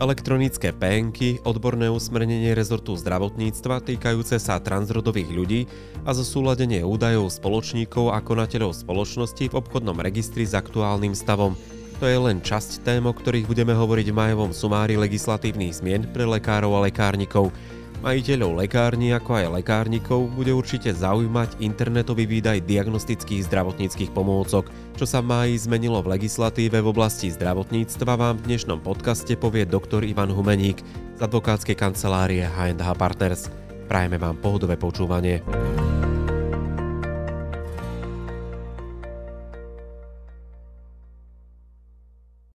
Elektronické PNky, odborné usmernenie rezortu zdravotníctva týkajúce sa transrodových ľudí a zosúladenie údajov spoločníkov a konateľov spoločnosti v obchodnom registri s aktuálnym stavom. To je len časť tém, o ktorých budeme hovoriť v majovom sumári legislatívnych zmien pre lekárov a lekárnikov. Majiteľov lekárni ako aj lekárnikov bude určite zaujímať internetový výdaj diagnostických zdravotníckých pomôcok. Čo sa máji zmenilo v legislatíve v oblasti zdravotníctva vám v dnešnom podcaste povie doktor Ivan Humeník z advokátskej kancelárie H&H Partners. Prajeme vám pohodové počúvanie.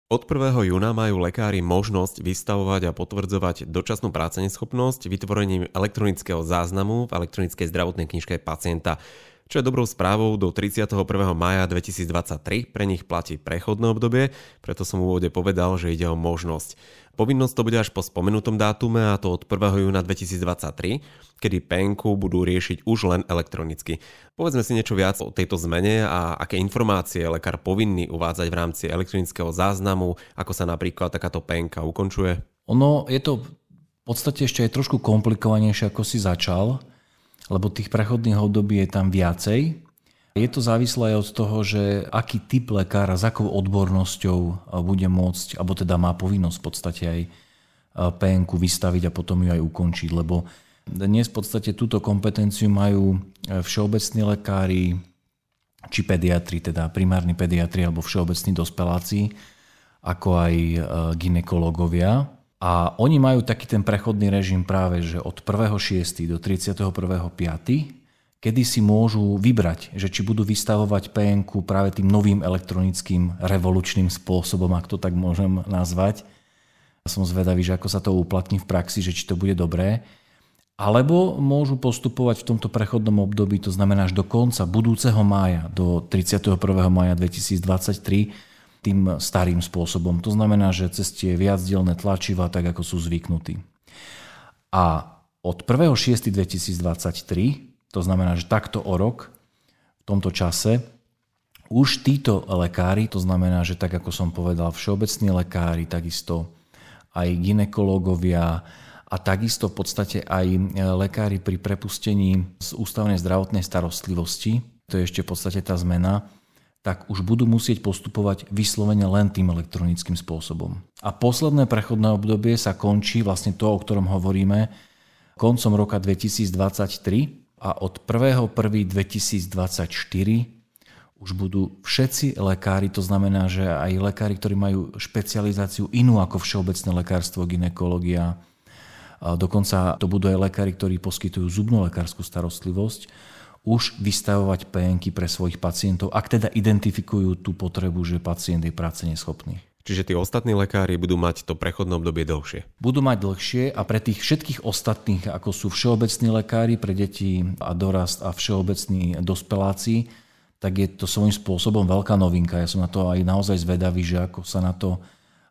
Od 1. júna majú lekári možnosť vystavovať a potvrdzovať dočasnú práceneschopnosť vytvorením elektronického záznamu v elektronickej zdravotnej knižke pacienta. Čo je dobrou správou, do 31. maja 2023 pre nich platí prechodné obdobie, preto som v úvode povedal, že ide o možnosť. Povinnosť to bude až po spomenutom dátume a to od 1. júna 2023, kedy penku budú riešiť už len elektronicky. Povedzme si niečo viac o tejto zmene a aké informácie lekár povinný uvádzať v rámci elektronického záznamu, ako sa napríklad takáto penka ukončuje. Ono je to v podstate ešte aj trošku komplikovanejšie, ako si začal lebo tých prechodných období je tam viacej. Je to závislé aj od toho, že aký typ lekára s akou odbornosťou bude môcť, alebo teda má povinnosť v podstate aj PNK vystaviť a potom ju aj ukončiť, lebo dnes v podstate túto kompetenciu majú všeobecní lekári, či pediatri, teda primárni pediatri alebo všeobecní dospeláci, ako aj ginekológovia. A oni majú taký ten prechodný režim práve, že od 1.6. do 31.5., kedy si môžu vybrať, že či budú vystavovať PNK práve tým novým elektronickým revolučným spôsobom, ak to tak môžem nazvať. Som zvedavý, že ako sa to uplatní v praxi, že či to bude dobré. Alebo môžu postupovať v tomto prechodnom období, to znamená až do konca budúceho mája, do 31. mája 2023, tým starým spôsobom. To znamená, že cez tie viacdielne tlačiva, tak ako sú zvyknutí. A od 1.6.2023, to znamená, že takto o rok, v tomto čase, už títo lekári, to znamená, že tak ako som povedal, všeobecní lekári, takisto aj ginekológovia a takisto v podstate aj lekári pri prepustení z ústavnej zdravotnej starostlivosti, to je ešte v podstate tá zmena, tak už budú musieť postupovať vyslovene len tým elektronickým spôsobom. A posledné prechodné obdobie sa končí vlastne to, o ktorom hovoríme, koncom roka 2023 a od 1.1.2024 už budú všetci lekári, to znamená, že aj lekári, ktorí majú špecializáciu inú ako všeobecné lekárstvo, ginekológia, dokonca to budú aj lekári, ktorí poskytujú zubnú lekárskú starostlivosť, už vystavovať PNky pre svojich pacientov, ak teda identifikujú tú potrebu, že pacient je práce neschopný. Čiže tí ostatní lekári budú mať to prechodné obdobie dlhšie? Budú mať dlhšie a pre tých všetkých ostatných, ako sú všeobecní lekári pre deti a dorast a všeobecní dospeláci, tak je to svojím spôsobom veľká novinka. Ja som na to aj naozaj zvedavý, že ako sa na to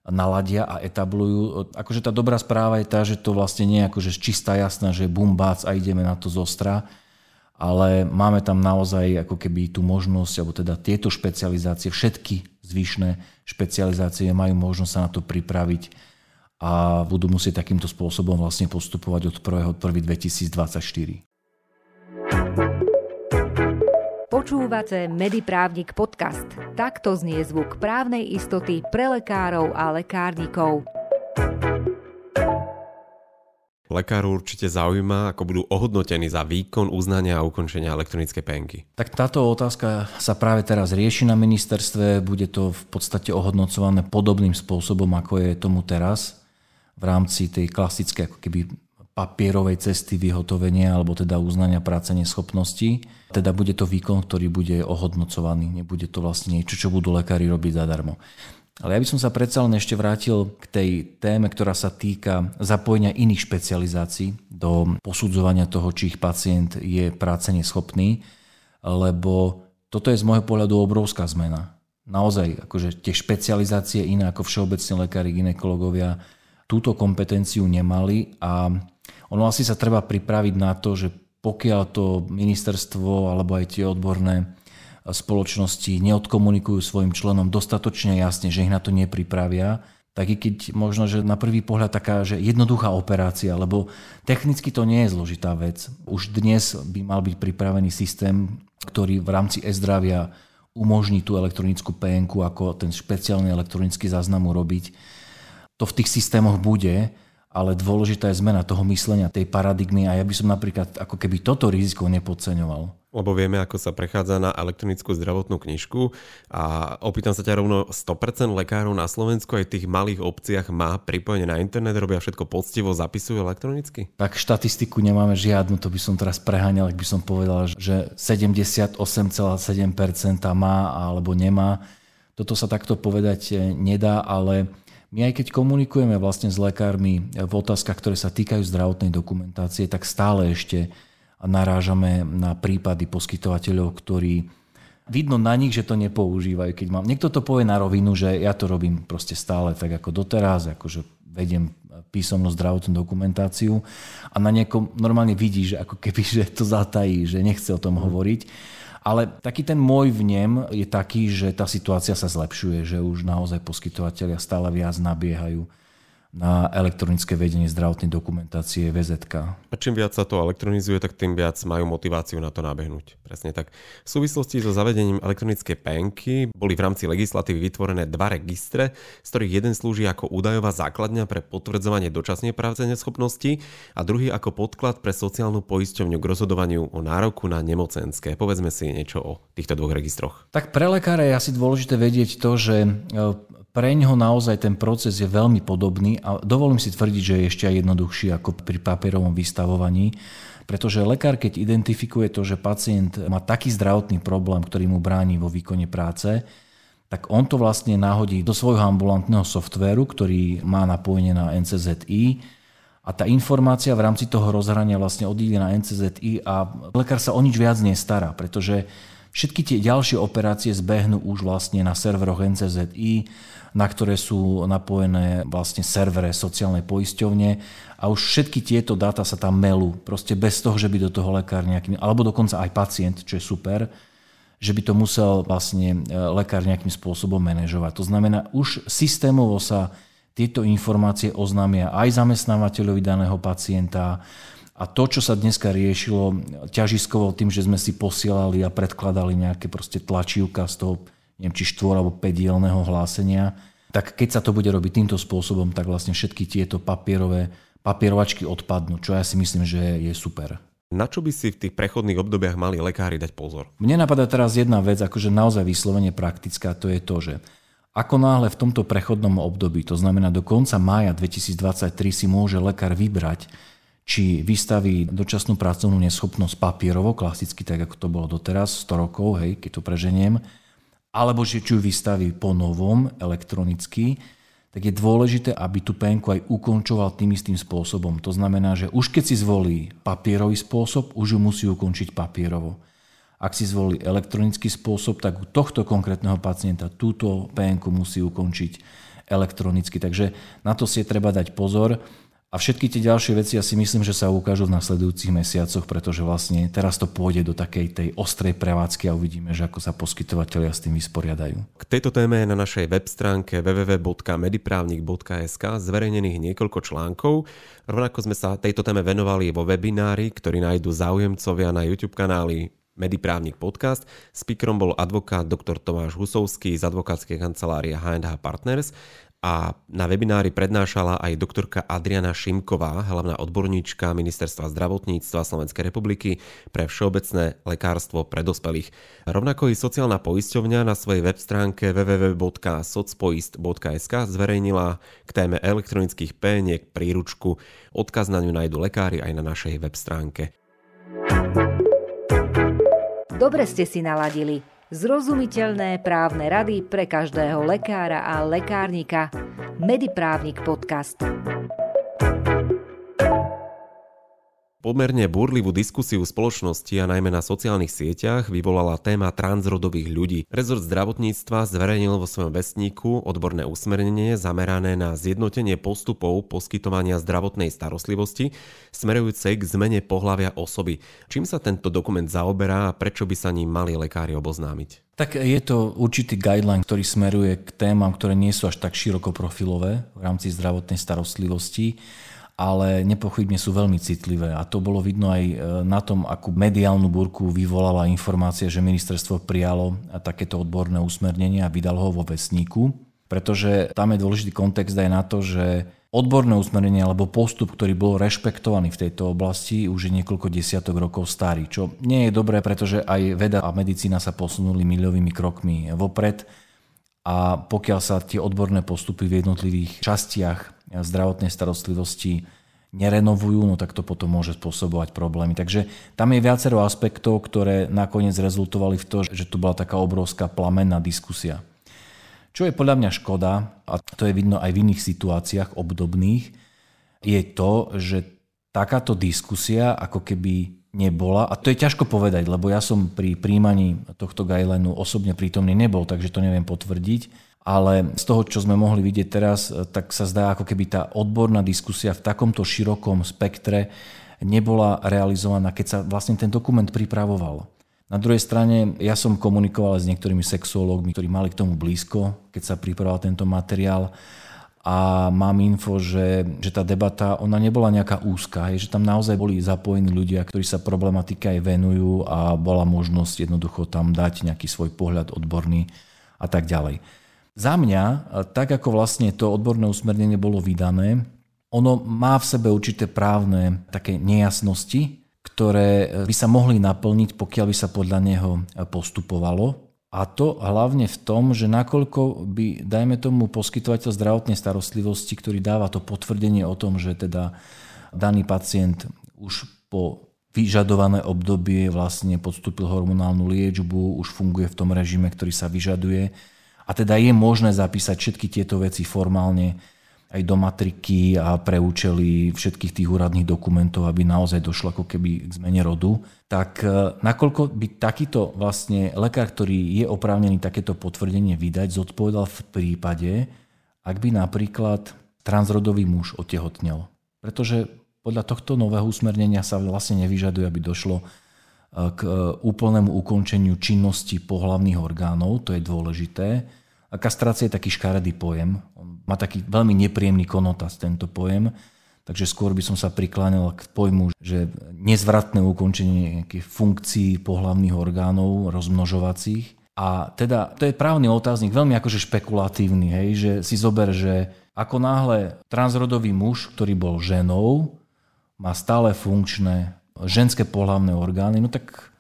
naladia a etablujú. Akože tá dobrá správa je tá, že to vlastne nie je akože čistá jasná, že bum, bác a ideme na to zostra, ale máme tam naozaj ako keby tú možnosť, alebo teda tieto špecializácie, všetky zvyšné špecializácie majú možnosť sa na to pripraviť a budú musieť takýmto spôsobom vlastne postupovať od 1.1.2024. Počúvate Mediprávnik podcast. Takto znie zvuk právnej istoty pre lekárov a lekárnikov. Lekáru určite zaujíma, ako budú ohodnotení za výkon uznania a ukončenia elektronickej penky. Tak táto otázka sa práve teraz rieši na ministerstve. Bude to v podstate ohodnocované podobným spôsobom, ako je tomu teraz v rámci tej klasickej ako keby papierovej cesty vyhotovenia alebo teda uznania práce neschopnosti. Teda bude to výkon, ktorý bude ohodnocovaný. Nebude to vlastne niečo, čo budú lekári robiť zadarmo. Ale ja by som sa predsa len ešte vrátil k tej téme, ktorá sa týka zapojenia iných špecializácií do posudzovania toho, či ich pacient je práce neschopný, lebo Toto je z môjho pohľadu obrovská zmena. Naozaj, akože tie špecializácie iné ako všeobecní lekári, ginekologovia túto kompetenciu nemali a ono asi sa treba pripraviť na to, že pokiaľ to ministerstvo alebo aj tie odborné spoločnosti neodkomunikujú svojim členom dostatočne jasne, že ich na to nepripravia, tak i keď možno, že na prvý pohľad taká, že jednoduchá operácia, lebo technicky to nie je zložitá vec. Už dnes by mal byť pripravený systém, ktorý v rámci e-zdravia umožní tú elektronickú PNK ako ten špeciálny elektronický záznam urobiť. To v tých systémoch bude, ale dôležitá je zmena toho myslenia, tej paradigmy a ja by som napríklad ako keby toto riziko nepodceňoval. Lebo vieme, ako sa prechádza na elektronickú zdravotnú knižku a opýtam sa ťa rovno, 100% lekárov na Slovensku aj v tých malých obciach má pripojenie na internet, robia všetko poctivo, zapisujú elektronicky? Tak štatistiku nemáme žiadnu, to by som teraz preháňal, ak by som povedal, že 78,7% má alebo nemá. Toto sa takto povedať nedá, ale my aj keď komunikujeme vlastne s lekármi v otázkach, ktoré sa týkajú zdravotnej dokumentácie, tak stále ešte narážame na prípady poskytovateľov, ktorí vidno na nich, že to nepoužívajú. Keď mám, niekto to povie na rovinu, že ja to robím proste stále tak ako doteraz, akože vediem písomnú zdravotnú dokumentáciu a na niekom normálne vidí, že ako keby že to zatají, že nechce o tom hovoriť. Ale taký ten môj vnem je taký, že tá situácia sa zlepšuje, že už naozaj poskytovateľia stále viac nabiehajú na elektronické vedenie zdravotnej dokumentácie VZK. A čím viac sa to elektronizuje, tak tým viac majú motiváciu na to nabehnúť. Presne tak. V súvislosti so zavedením elektronickej penky boli v rámci legislatívy vytvorené dva registre, z ktorých jeden slúži ako údajová základňa pre potvrdzovanie dočasnej práce neschopnosti a druhý ako podklad pre sociálnu poisťovňu k rozhodovaniu o nároku na nemocenské. Povedzme si niečo o týchto dvoch registroch. Tak pre lekára je asi dôležité vedieť to, že e, pre ňoho naozaj ten proces je veľmi podobný a dovolím si tvrdiť, že je ešte aj jednoduchší ako pri papierovom vystavovaní, pretože lekár, keď identifikuje to, že pacient má taký zdravotný problém, ktorý mu bráni vo výkone práce, tak on to vlastne náhodí do svojho ambulantného softvéru, ktorý má napojenie na NCZI a tá informácia v rámci toho rozhrania vlastne odíde na NCZI a lekár sa o nič viac nestará, pretože Všetky tie ďalšie operácie zbehnú už vlastne na serveroch NCZI, na ktoré sú napojené vlastne servere sociálnej poisťovne a už všetky tieto dáta sa tam melú. Proste bez toho, že by do toho lekár nejakým, alebo dokonca aj pacient, čo je super, že by to musel vlastne e, lekár nejakým spôsobom manažovať. To znamená, už systémovo sa tieto informácie oznámia aj zamestnávateľovi daného pacienta, a to, čo sa dneska riešilo ťažiskovo tým, že sme si posielali a predkladali nejaké proste tlačívka z toho, neviem, či štvor alebo pädielného hlásenia, tak keď sa to bude robiť týmto spôsobom, tak vlastne všetky tieto papierové, papierovačky odpadnú, čo ja si myslím, že je super. Na čo by si v tých prechodných obdobiach mali lekári dať pozor? Mne napadá teraz jedna vec, akože naozaj vyslovene praktická, to je to, že ako náhle v tomto prechodnom období, to znamená do konca mája 2023 si môže lekár vybrať, či vystaví dočasnú pracovnú neschopnosť papierovo, klasicky tak ako to bolo doteraz, 100 rokov, hej, keď to preženiem, alebo že či ju vystaví po novom, elektronicky, tak je dôležité, aby tú penku aj ukončoval tým istým spôsobom. To znamená, že už keď si zvolí papierový spôsob, už ju musí ukončiť papierovo. Ak si zvolí elektronický spôsob, tak u tohto konkrétneho pacienta túto penku musí ukončiť elektronicky. Takže na to si je treba dať pozor. A všetky tie ďalšie veci ja si myslím, že sa ukážu v nasledujúcich mesiacoch, pretože vlastne teraz to pôjde do takej tej ostrej prevádzky a uvidíme, že ako sa poskytovateľia s tým vysporiadajú. K tejto téme je na našej web stránke www.mediprávnik.sk zverejnených niekoľko článkov. Rovnako sme sa tejto téme venovali vo webinári, ktorý nájdú záujemcovia na YouTube kanáli Mediprávnik podcast. Speakerom bol advokát dr. Tomáš Husovský z advokátskej kancelárie H&H Partners a na webinári prednášala aj doktorka Adriana Šimková, hlavná odborníčka Ministerstva zdravotníctva Slovenskej republiky pre všeobecné lekárstvo pre dospelých. Rovnako i sociálna poisťovňa na svojej web stránke www.socpoist.sk zverejnila k téme elektronických péniek príručku. Odkaz na ňu nájdu lekári aj na našej web stránke. Dobre ste si naladili Zrozumiteľné právne rady pre každého lekára a lekárnika. Mediprávnik podcast. Pomerne búrlivú diskusiu v spoločnosti a najmä na sociálnych sieťach vyvolala téma transrodových ľudí. Rezort zdravotníctva zverejnil vo svojom vestníku odborné usmernenie zamerané na zjednotenie postupov poskytovania zdravotnej starostlivosti smerujúcej k zmene pohlavia osoby. Čím sa tento dokument zaoberá a prečo by sa ním mali lekári oboznámiť? Tak je to určitý guideline, ktorý smeruje k témam, ktoré nie sú až tak široko profilové v rámci zdravotnej starostlivosti ale nepochybne sú veľmi citlivé. A to bolo vidno aj e, na tom, akú mediálnu burku vyvolala informácia, že ministerstvo prijalo takéto odborné usmernenie a vydalo ho vo vesníku, pretože tam je dôležitý kontext aj na to, že odborné usmernenie alebo postup, ktorý bol rešpektovaný v tejto oblasti, už je niekoľko desiatok rokov starý, čo nie je dobré, pretože aj veda a medicína sa posunuli milovými krokmi vopred a pokiaľ sa tie odborné postupy v jednotlivých častiach zdravotnej starostlivosti nerenovujú, no tak to potom môže spôsobovať problémy. Takže tam je viacero aspektov, ktoré nakoniec rezultovali v to, že tu bola taká obrovská plamenná diskusia. Čo je podľa mňa škoda, a to je vidno aj v iných situáciách obdobných, je to, že takáto diskusia ako keby nebola, a to je ťažko povedať, lebo ja som pri príjmaní tohto guidelineu osobne prítomný nebol, takže to neviem potvrdiť, ale z toho, čo sme mohli vidieť teraz, e, tak sa zdá, ako keby tá odborná diskusia v takomto širokom spektre nebola realizovaná, keď sa vlastne ten dokument pripravoval. Na druhej strane, ja som komunikoval s niektorými sexuológmi, ktorí mali k tomu blízko, keď sa pripravoval tento materiál a mám info, že, že tá debata, ona nebola nejaká úzka, je, že tam naozaj boli zapojení ľudia, ktorí sa problematike aj venujú a bola možnosť jednoducho tam dať nejaký svoj pohľad odborný a tak ďalej. Za mňa, tak ako vlastne to odborné usmernenie bolo vydané, ono má v sebe určité právne také nejasnosti, ktoré by sa mohli naplniť, pokiaľ by sa podľa neho postupovalo. A to hlavne v tom, že nakoľko by, dajme tomu, poskytovateľ zdravotnej starostlivosti, ktorý dáva to potvrdenie o tom, že teda daný pacient už po vyžadované obdobie vlastne podstúpil hormonálnu liečbu, už funguje v tom režime, ktorý sa vyžaduje, a teda je možné zapísať všetky tieto veci formálne aj do matriky a pre účely všetkých tých úradných dokumentov, aby naozaj došlo ako keby k zmene rodu, tak e, nakoľko by takýto vlastne lekár, ktorý je oprávnený takéto potvrdenie vydať, zodpovedal v prípade, ak by napríklad transrodový muž otehotnel. Pretože podľa tohto nového usmernenia sa vlastne nevyžaduje, aby došlo e, k e, úplnému ukončeniu činnosti pohlavných orgánov, to je dôležité. A kastrácia je taký škaredý pojem, on má taký veľmi nepríjemný konotás tento pojem, takže skôr by som sa prikláňal k pojmu, že nezvratné ukončenie nejakých funkcií pohlavných orgánov rozmnožovacích. A teda to je právny otáznik, veľmi akože špekulatívny, hej, že si zober, že ako náhle transrodový muž, ktorý bol ženou, má stále funkčné ženské pohlavné orgány, no tak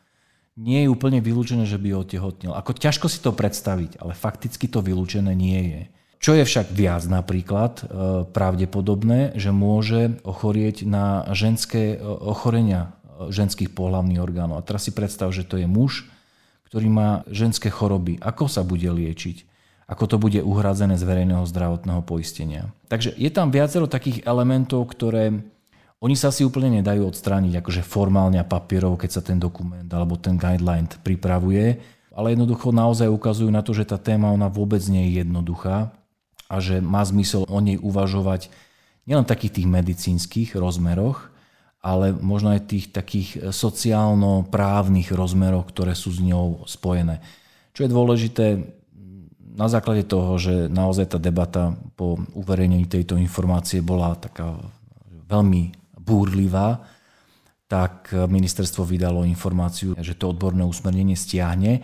nie je úplne vylúčené, že by otehotnil. Ako ťažko si to predstaviť, ale fakticky to vylúčené nie je. Čo je však viac napríklad e, pravdepodobné, že môže ochorieť na ženské e, ochorenia e, ženských pohlavných orgánov. A teraz si predstav, že to je muž, ktorý má ženské choroby. Ako sa bude liečiť? Ako to bude uhradzené z verejného zdravotného poistenia? Takže je tam viacero takých elementov, ktoré oni sa si úplne nedajú odstrániť akože formálne a papierov, keď sa ten dokument alebo ten guideline pripravuje, ale jednoducho naozaj ukazujú na to, že tá téma ona vôbec nie je jednoduchá a že má zmysel o nej uvažovať nielen v takých tých medicínskych rozmeroch, ale možno aj tých takých sociálno-právnych rozmeroch, ktoré sú s ňou spojené. Čo je dôležité, na základe toho, že naozaj tá debata po uverejnení tejto informácie bola taká veľmi búrlivá, tak ministerstvo vydalo informáciu, že to odborné usmernenie stiahne.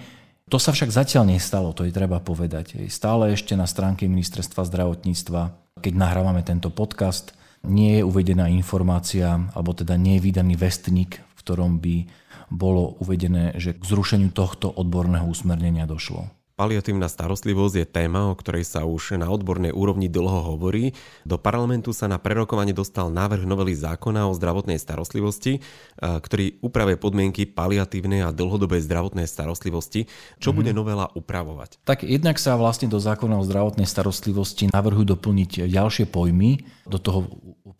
To sa však zatiaľ nestalo, to je treba povedať. Stále ešte na stránke ministerstva zdravotníctva, keď nahrávame tento podcast, nie je uvedená informácia, alebo teda nie je vydaný vestník, v ktorom by bolo uvedené, že k zrušeniu tohto odborného usmernenia došlo. Paliatívna starostlivosť je téma, o ktorej sa už na odbornej úrovni dlho hovorí. Do parlamentu sa na prerokovanie dostal návrh novely zákona o zdravotnej starostlivosti, e, ktorý upravuje podmienky paliatívnej a dlhodobej zdravotnej starostlivosti. Čo mm-hmm. bude novela upravovať? Tak jednak sa vlastne do zákona o zdravotnej starostlivosti navrhujú doplniť ďalšie pojmy do toho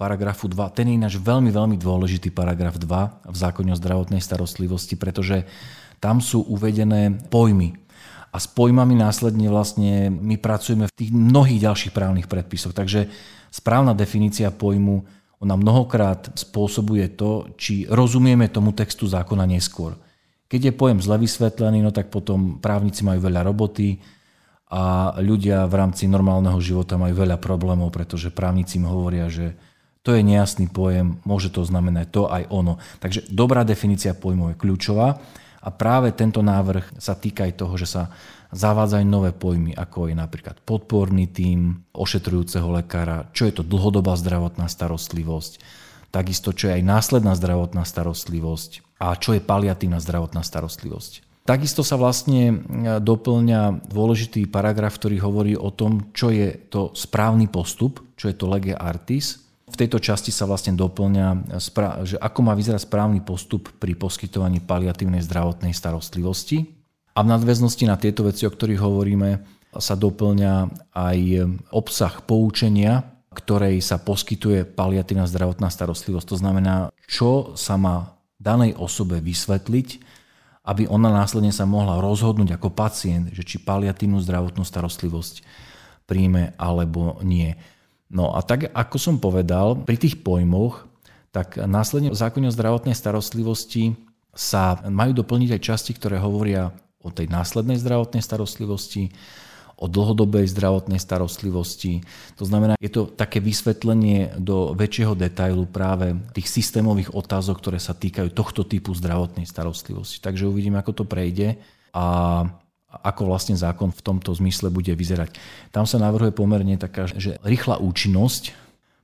paragrafu 2. Ten je ináč veľmi, veľmi dôležitý paragraf 2 v zákone o zdravotnej starostlivosti, pretože tam sú uvedené pojmy a s pojmami následne vlastne my pracujeme v tých mnohých ďalších právnych predpisoch. Takže správna definícia pojmu, ona mnohokrát spôsobuje to, či rozumieme tomu textu zákona neskôr. Keď je pojem zle vysvetlený, no tak potom právnici majú veľa roboty a ľudia v rámci normálneho života majú veľa problémov, pretože právnici im hovoria, že to je nejasný pojem, môže to znamenať to aj ono. Takže dobrá definícia pojmov je kľúčová. A práve tento návrh sa týka aj toho, že sa zavádzajú nové pojmy, ako je napríklad podporný tím ošetrujúceho lekára, čo je to dlhodobá zdravotná starostlivosť, takisto čo je aj následná zdravotná starostlivosť a čo je paliatívna zdravotná starostlivosť. Takisto sa vlastne e, doplňa dôležitý paragraf, ktorý hovorí o tom, čo je to správny postup, čo je to lege artis, v tejto časti sa vlastne doplňa, že ako má vyzerať správny postup pri poskytovaní paliatívnej zdravotnej starostlivosti. A v nadväznosti na tieto veci, o ktorých hovoríme, sa doplňa aj obsah poučenia, ktorej sa poskytuje paliatívna zdravotná starostlivosť. To znamená, čo sa má danej osobe vysvetliť, aby ona následne sa mohla rozhodnúť ako pacient, že či paliatívnu zdravotnú starostlivosť príjme alebo nie. No a tak, ako som povedal, pri tých pojmoch, tak následne v zákone o zdravotnej starostlivosti sa majú doplniť aj časti, ktoré hovoria o tej následnej zdravotnej starostlivosti, o dlhodobej zdravotnej starostlivosti. To znamená, je to také vysvetlenie do väčšieho detailu práve tých systémových otázok, ktoré sa týkajú tohto typu zdravotnej starostlivosti. Takže uvidíme, ako to prejde a ako vlastne zákon v tomto zmysle bude vyzerať. Tam sa navrhuje pomerne taká, že rýchla účinnosť,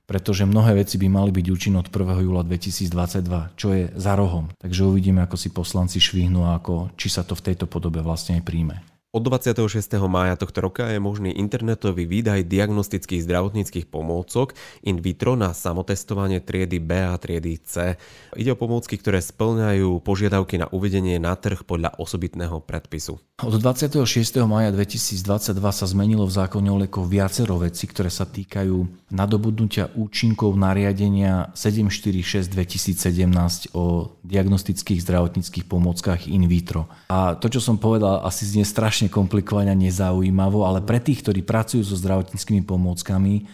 pretože mnohé veci by mali byť účinné od 1. júla 2022, čo je za rohom. Takže uvidíme, ako si poslanci švihnú a ako, či sa to v tejto podobe vlastne aj príjme. Od 26. mája tohto roka je možný internetový výdaj diagnostických zdravotníckých pomôcok in vitro na samotestovanie triedy B a triedy C. Ide o pomôcky, ktoré splňajú požiadavky na uvedenie na trh podľa osobitného predpisu. Od 26. maja 2022 sa zmenilo v zákone o liekoch viacero vecí, ktoré sa týkajú nadobudnutia účinkov nariadenia 746 2017 o diagnostických zdravotníckých pomôckach in vitro. A to, čo som povedal, asi znie strašne strašne komplikovane a nezaujímavo, ale pre tých, ktorí pracujú so zdravotníckými pomôckami,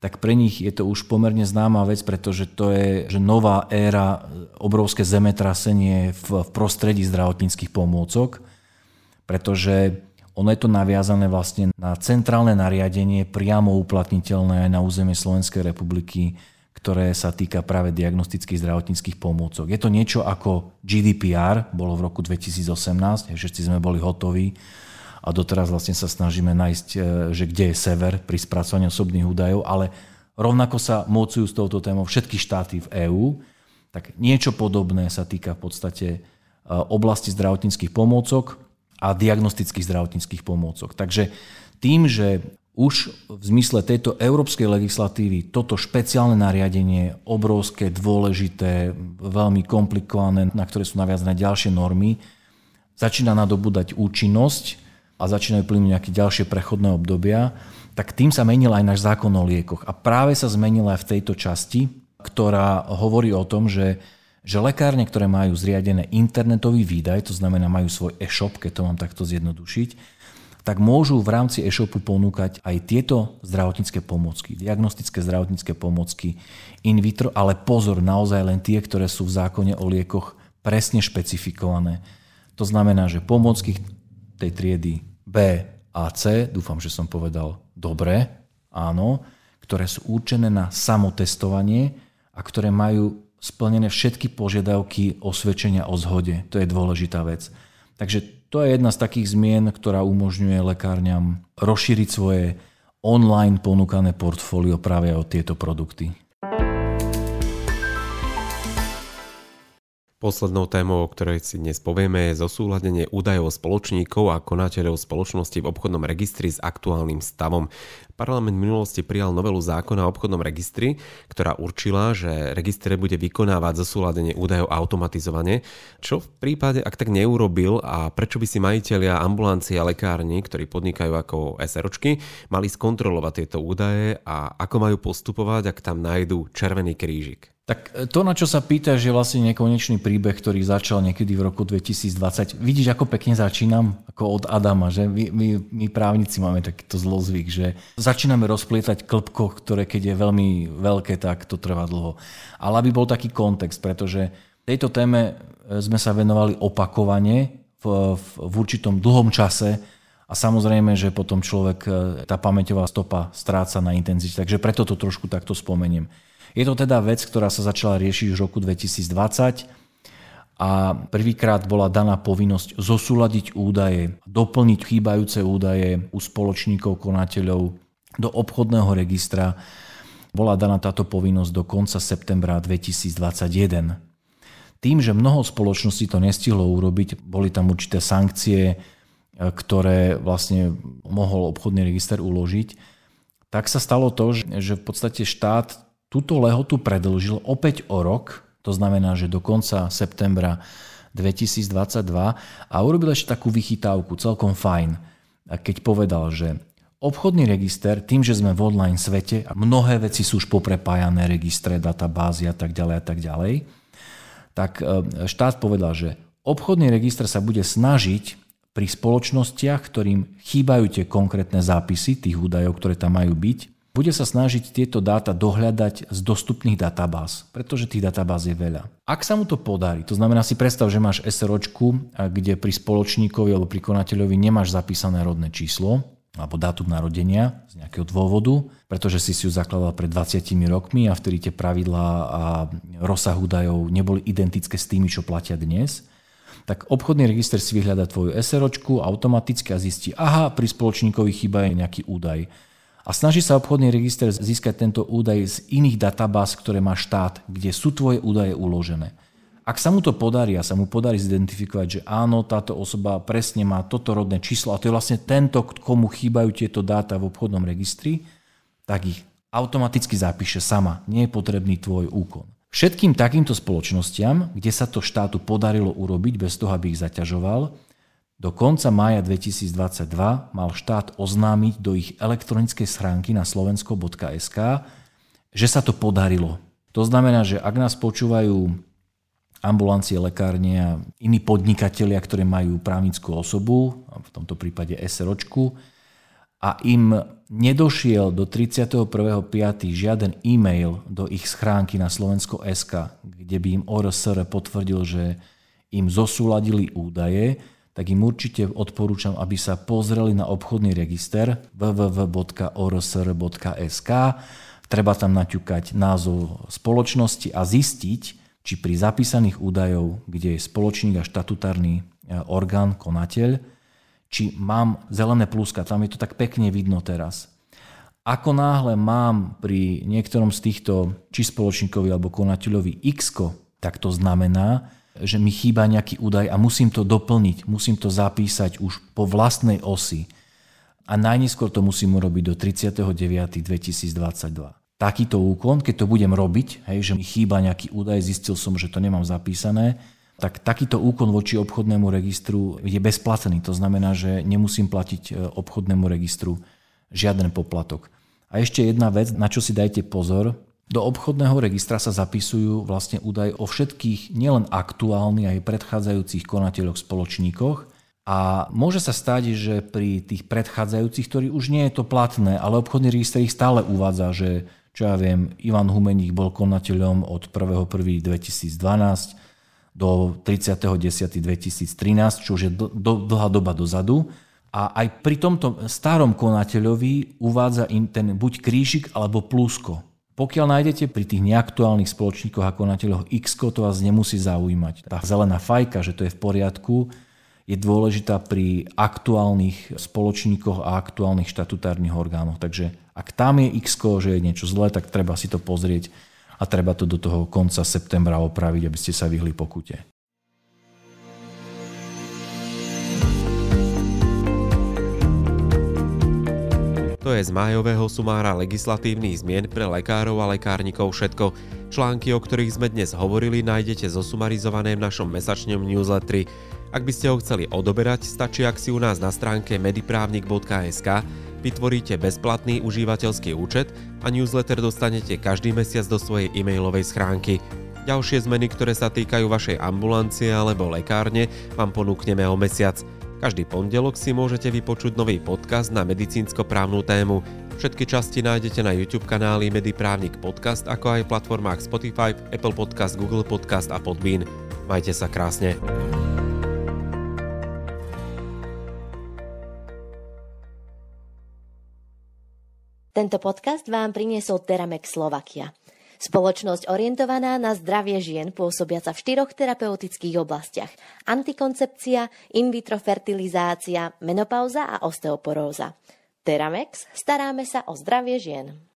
tak pre nich je to už pomerne známa vec, pretože to je že nová éra, obrovské zemetrasenie v, v prostredí zdravotníckých pomôcok, pretože ono je to naviazané vlastne na centrálne nariadenie, priamo uplatniteľné na územie Slovenskej republiky, ktoré sa týka práve diagnostických zdravotníckých pomôcok. Je to niečo ako GDPR, bolo v roku 2018, všetci sme boli hotoví a doteraz vlastne sa snažíme nájsť, e, že kde je sever pri spracovaní osobných údajov, ale rovnako sa mocujú s touto témou všetky štáty v EÚ, tak niečo podobné sa týka v podstate e, oblasti zdravotníckých pomôcok a diagnostických zdravotníckých pomôcok. Takže tým, že už v zmysle tejto európskej legislatívy toto špeciálne nariadenie, obrovské, dôležité, veľmi komplikované, na ktoré sú naviazané ďalšie normy, začína nadobúdať účinnosť a začínajú plynúť nejaké ďalšie prechodné obdobia, tak tým sa menil aj náš zákon o liekoch. A práve sa zmenila aj v tejto časti, ktorá hovorí o tom, že že lekárne, ktoré majú zriadené internetový výdaj, to znamená majú svoj e-shop, keď to mám takto zjednodušiť, tak môžu v rámci e-shopu ponúkať aj tieto zdravotnícke pomôcky, diagnostické zdravotnícke pomôcky in vitro, ale pozor, naozaj len tie, ktoré sú v zákone o liekoch presne špecifikované. To znamená, že pomôcky tej triedy B a C, dúfam, že som povedal dobre, áno, ktoré sú určené na samotestovanie a ktoré majú splnené všetky požiadavky osvedčenia o zhode. To je dôležitá vec. Takže to je jedna z takých zmien, ktorá umožňuje lekárňam rozšíriť svoje online ponúkané portfólio práve o tieto produkty. Poslednou témou, o ktorej si dnes povieme, je zosúladenie údajov spoločníkov a konateľov spoločnosti v obchodnom registri s aktuálnym stavom. Parlament v minulosti prijal novelu zákona o obchodnom registri, ktorá určila, že registre bude vykonávať zosúladenie údajov automatizovane. Čo v prípade, ak tak neurobil a prečo by si majiteľia ambulancie a lekárni, ktorí podnikajú ako SROčky, mali skontrolovať tieto údaje a ako majú postupovať, ak tam nájdú červený krížik? Tak e, to, na čo sa pýtaš, je vlastne nekonečný príbeh, ktorý začal niekedy v roku 2020. Vidíš, ako pekne začínam? Ako od Adama, že my, my, my právnici máme takýto zlozvyk, že začíname rozplietať klpko, ktoré keď je veľmi veľké, tak to trvá dlho. Ale aby bol taký kontext, pretože tejto téme e, sme sa venovali opakovane v, v, v určitom dlhom čase a samozrejme, že potom človek, e, tá pamäťová stopa stráca na intenzite. Takže preto to trošku takto spomeniem. Je to teda vec, ktorá sa začala riešiť v roku 2020 a prvýkrát bola daná povinnosť zosúľadiť údaje, doplniť chýbajúce údaje u spoločníkov, konateľov do obchodného registra. Bola daná táto povinnosť do konca septembra 2021. Tým, že mnoho spoločností to nestihlo urobiť, boli tam určité sankcie, ktoré vlastne mohol obchodný register uložiť, tak sa stalo to, že v podstate štát túto lehotu predlžil opäť o rok, to znamená, že do konca septembra 2022 a urobil ešte takú vychytávku, celkom fajn, keď povedal, že obchodný register, tým, že sme v online svete a mnohé veci sú už poprepájané, registre, databázy a tak ďalej a tak ďalej, tak e, štát povedal, že obchodný register sa bude snažiť pri spoločnostiach, ktorým chýbajú tie konkrétne zápisy tých údajov, ktoré tam majú byť, bude sa snažiť tieto dáta dohľadať z dostupných databáz, pretože tých databáz je veľa. Ak sa mu to podarí, to znamená si predstav, že máš SROčku, kde pri spoločníkovi alebo pri konateľovi nemáš zapísané rodné číslo, alebo dátum narodenia z nejakého dôvodu, pretože si si ju zakladal pred 20 rokmi a vtedy tie pravidlá a rozsah údajov neboli identické s tými, čo platia dnes, tak obchodný register si vyhľada tvoju SROčku automaticky a zistí, aha, pri spoločníkovi chýba nejaký údaj a snaží sa obchodný register získať tento údaj z iných databáz, ktoré má štát, kde sú tvoje údaje uložené. Ak sa mu to podarí a sa mu podarí zidentifikovať, že áno, táto osoba presne má toto rodné číslo a to je vlastne tento, komu chýbajú tieto dáta v obchodnom registri, tak ich automaticky zapíše sama. Nie je potrebný tvoj úkon. Všetkým takýmto spoločnostiam, kde sa to štátu podarilo urobiť bez toho, aby ich zaťažoval, do konca mája 2022 mal štát oznámiť do ich elektronickej schránky na slovensko.sk, že sa to podarilo. To znamená, že ak nás počúvajú ambulancie, lekárne a iní podnikatelia, ktorí majú právnickú osobu, v tomto prípade SROčku, a im nedošiel do 31.5. žiaden e-mail do ich schránky na Slovensko.sk, kde by im ORSR potvrdil, že im zosúladili údaje, tak im určite odporúčam, aby sa pozreli na obchodný register www.orsr.sk. Treba tam naťukať názov spoločnosti a zistiť, či pri zapísaných údajov, kde je spoločník a štatutárny e, orgán, konateľ, či mám zelené pluska. Tam je to tak pekne vidno teraz. Ako náhle mám pri niektorom z týchto, či spoločníkovi alebo konateľovi x tak to znamená, že mi chýba nejaký údaj a musím to doplniť, musím to zapísať už po vlastnej osi. A najneskôr to musím urobiť do 39.2022. Takýto úkon, keď to budem robiť, hej, že mi chýba nejaký údaj, zistil som, že to nemám zapísané, tak takýto úkon voči obchodnému registru je bezplatný. To znamená, že nemusím platiť e, obchodnému registru žiaden poplatok. A ešte jedna vec, na čo si dajte pozor, do obchodného registra sa zapisujú vlastne údaje o všetkých nielen aktuálnych aj predchádzajúcich konateľoch spoločníkoch a môže sa stať, že pri tých predchádzajúcich, ktorí už nie je to platné, ale obchodný register ich stále uvádza, že čo ja viem, Ivan Humeník bol konateľom od 1.1.2012 do 30.10.2013, čo už je dlhá doba dozadu. A aj pri tomto starom konateľovi uvádza im ten buď krížik alebo plusko. Pokiaľ nájdete pri tých neaktuálnych spoločníkoch a konateľoch X, to vás nemusí zaujímať. Tá zelená fajka, že to je v poriadku, je dôležitá pri aktuálnych spoločníkoch a aktuálnych štatutárnych orgánoch. Takže ak tam je X, že je niečo zlé, tak treba si to pozrieť a treba to do toho konca septembra opraviť, aby ste sa vyhli pokute. To je z májového sumára legislatívnych zmien pre lekárov a lekárnikov všetko. Články, o ktorých sme dnes hovorili, nájdete zosumarizované v našom mesačnom newsletteri. Ak by ste ho chceli odoberať, stačí, ak si u nás na stránke mediprávnik.sk vytvoríte bezplatný užívateľský účet a newsletter dostanete každý mesiac do svojej e-mailovej schránky. Ďalšie zmeny, ktoré sa týkajú vašej ambulancie alebo lekárne, vám ponúkneme o mesiac – každý pondelok si môžete vypočuť nový podcast na medicínsko-právnu tému. Všetky časti nájdete na YouTube kanáli Mediprávnik Podcast, ako aj platformách Spotify, Apple Podcast, Google Podcast a Podbean. Majte sa krásne. Tento podcast vám priniesol Teramex Slovakia. Spoločnosť orientovaná na zdravie žien pôsobiaca v štyroch terapeutických oblastiach. Antikoncepcia, in vitro fertilizácia, menopauza a osteoporóza. Teramex staráme sa o zdravie žien.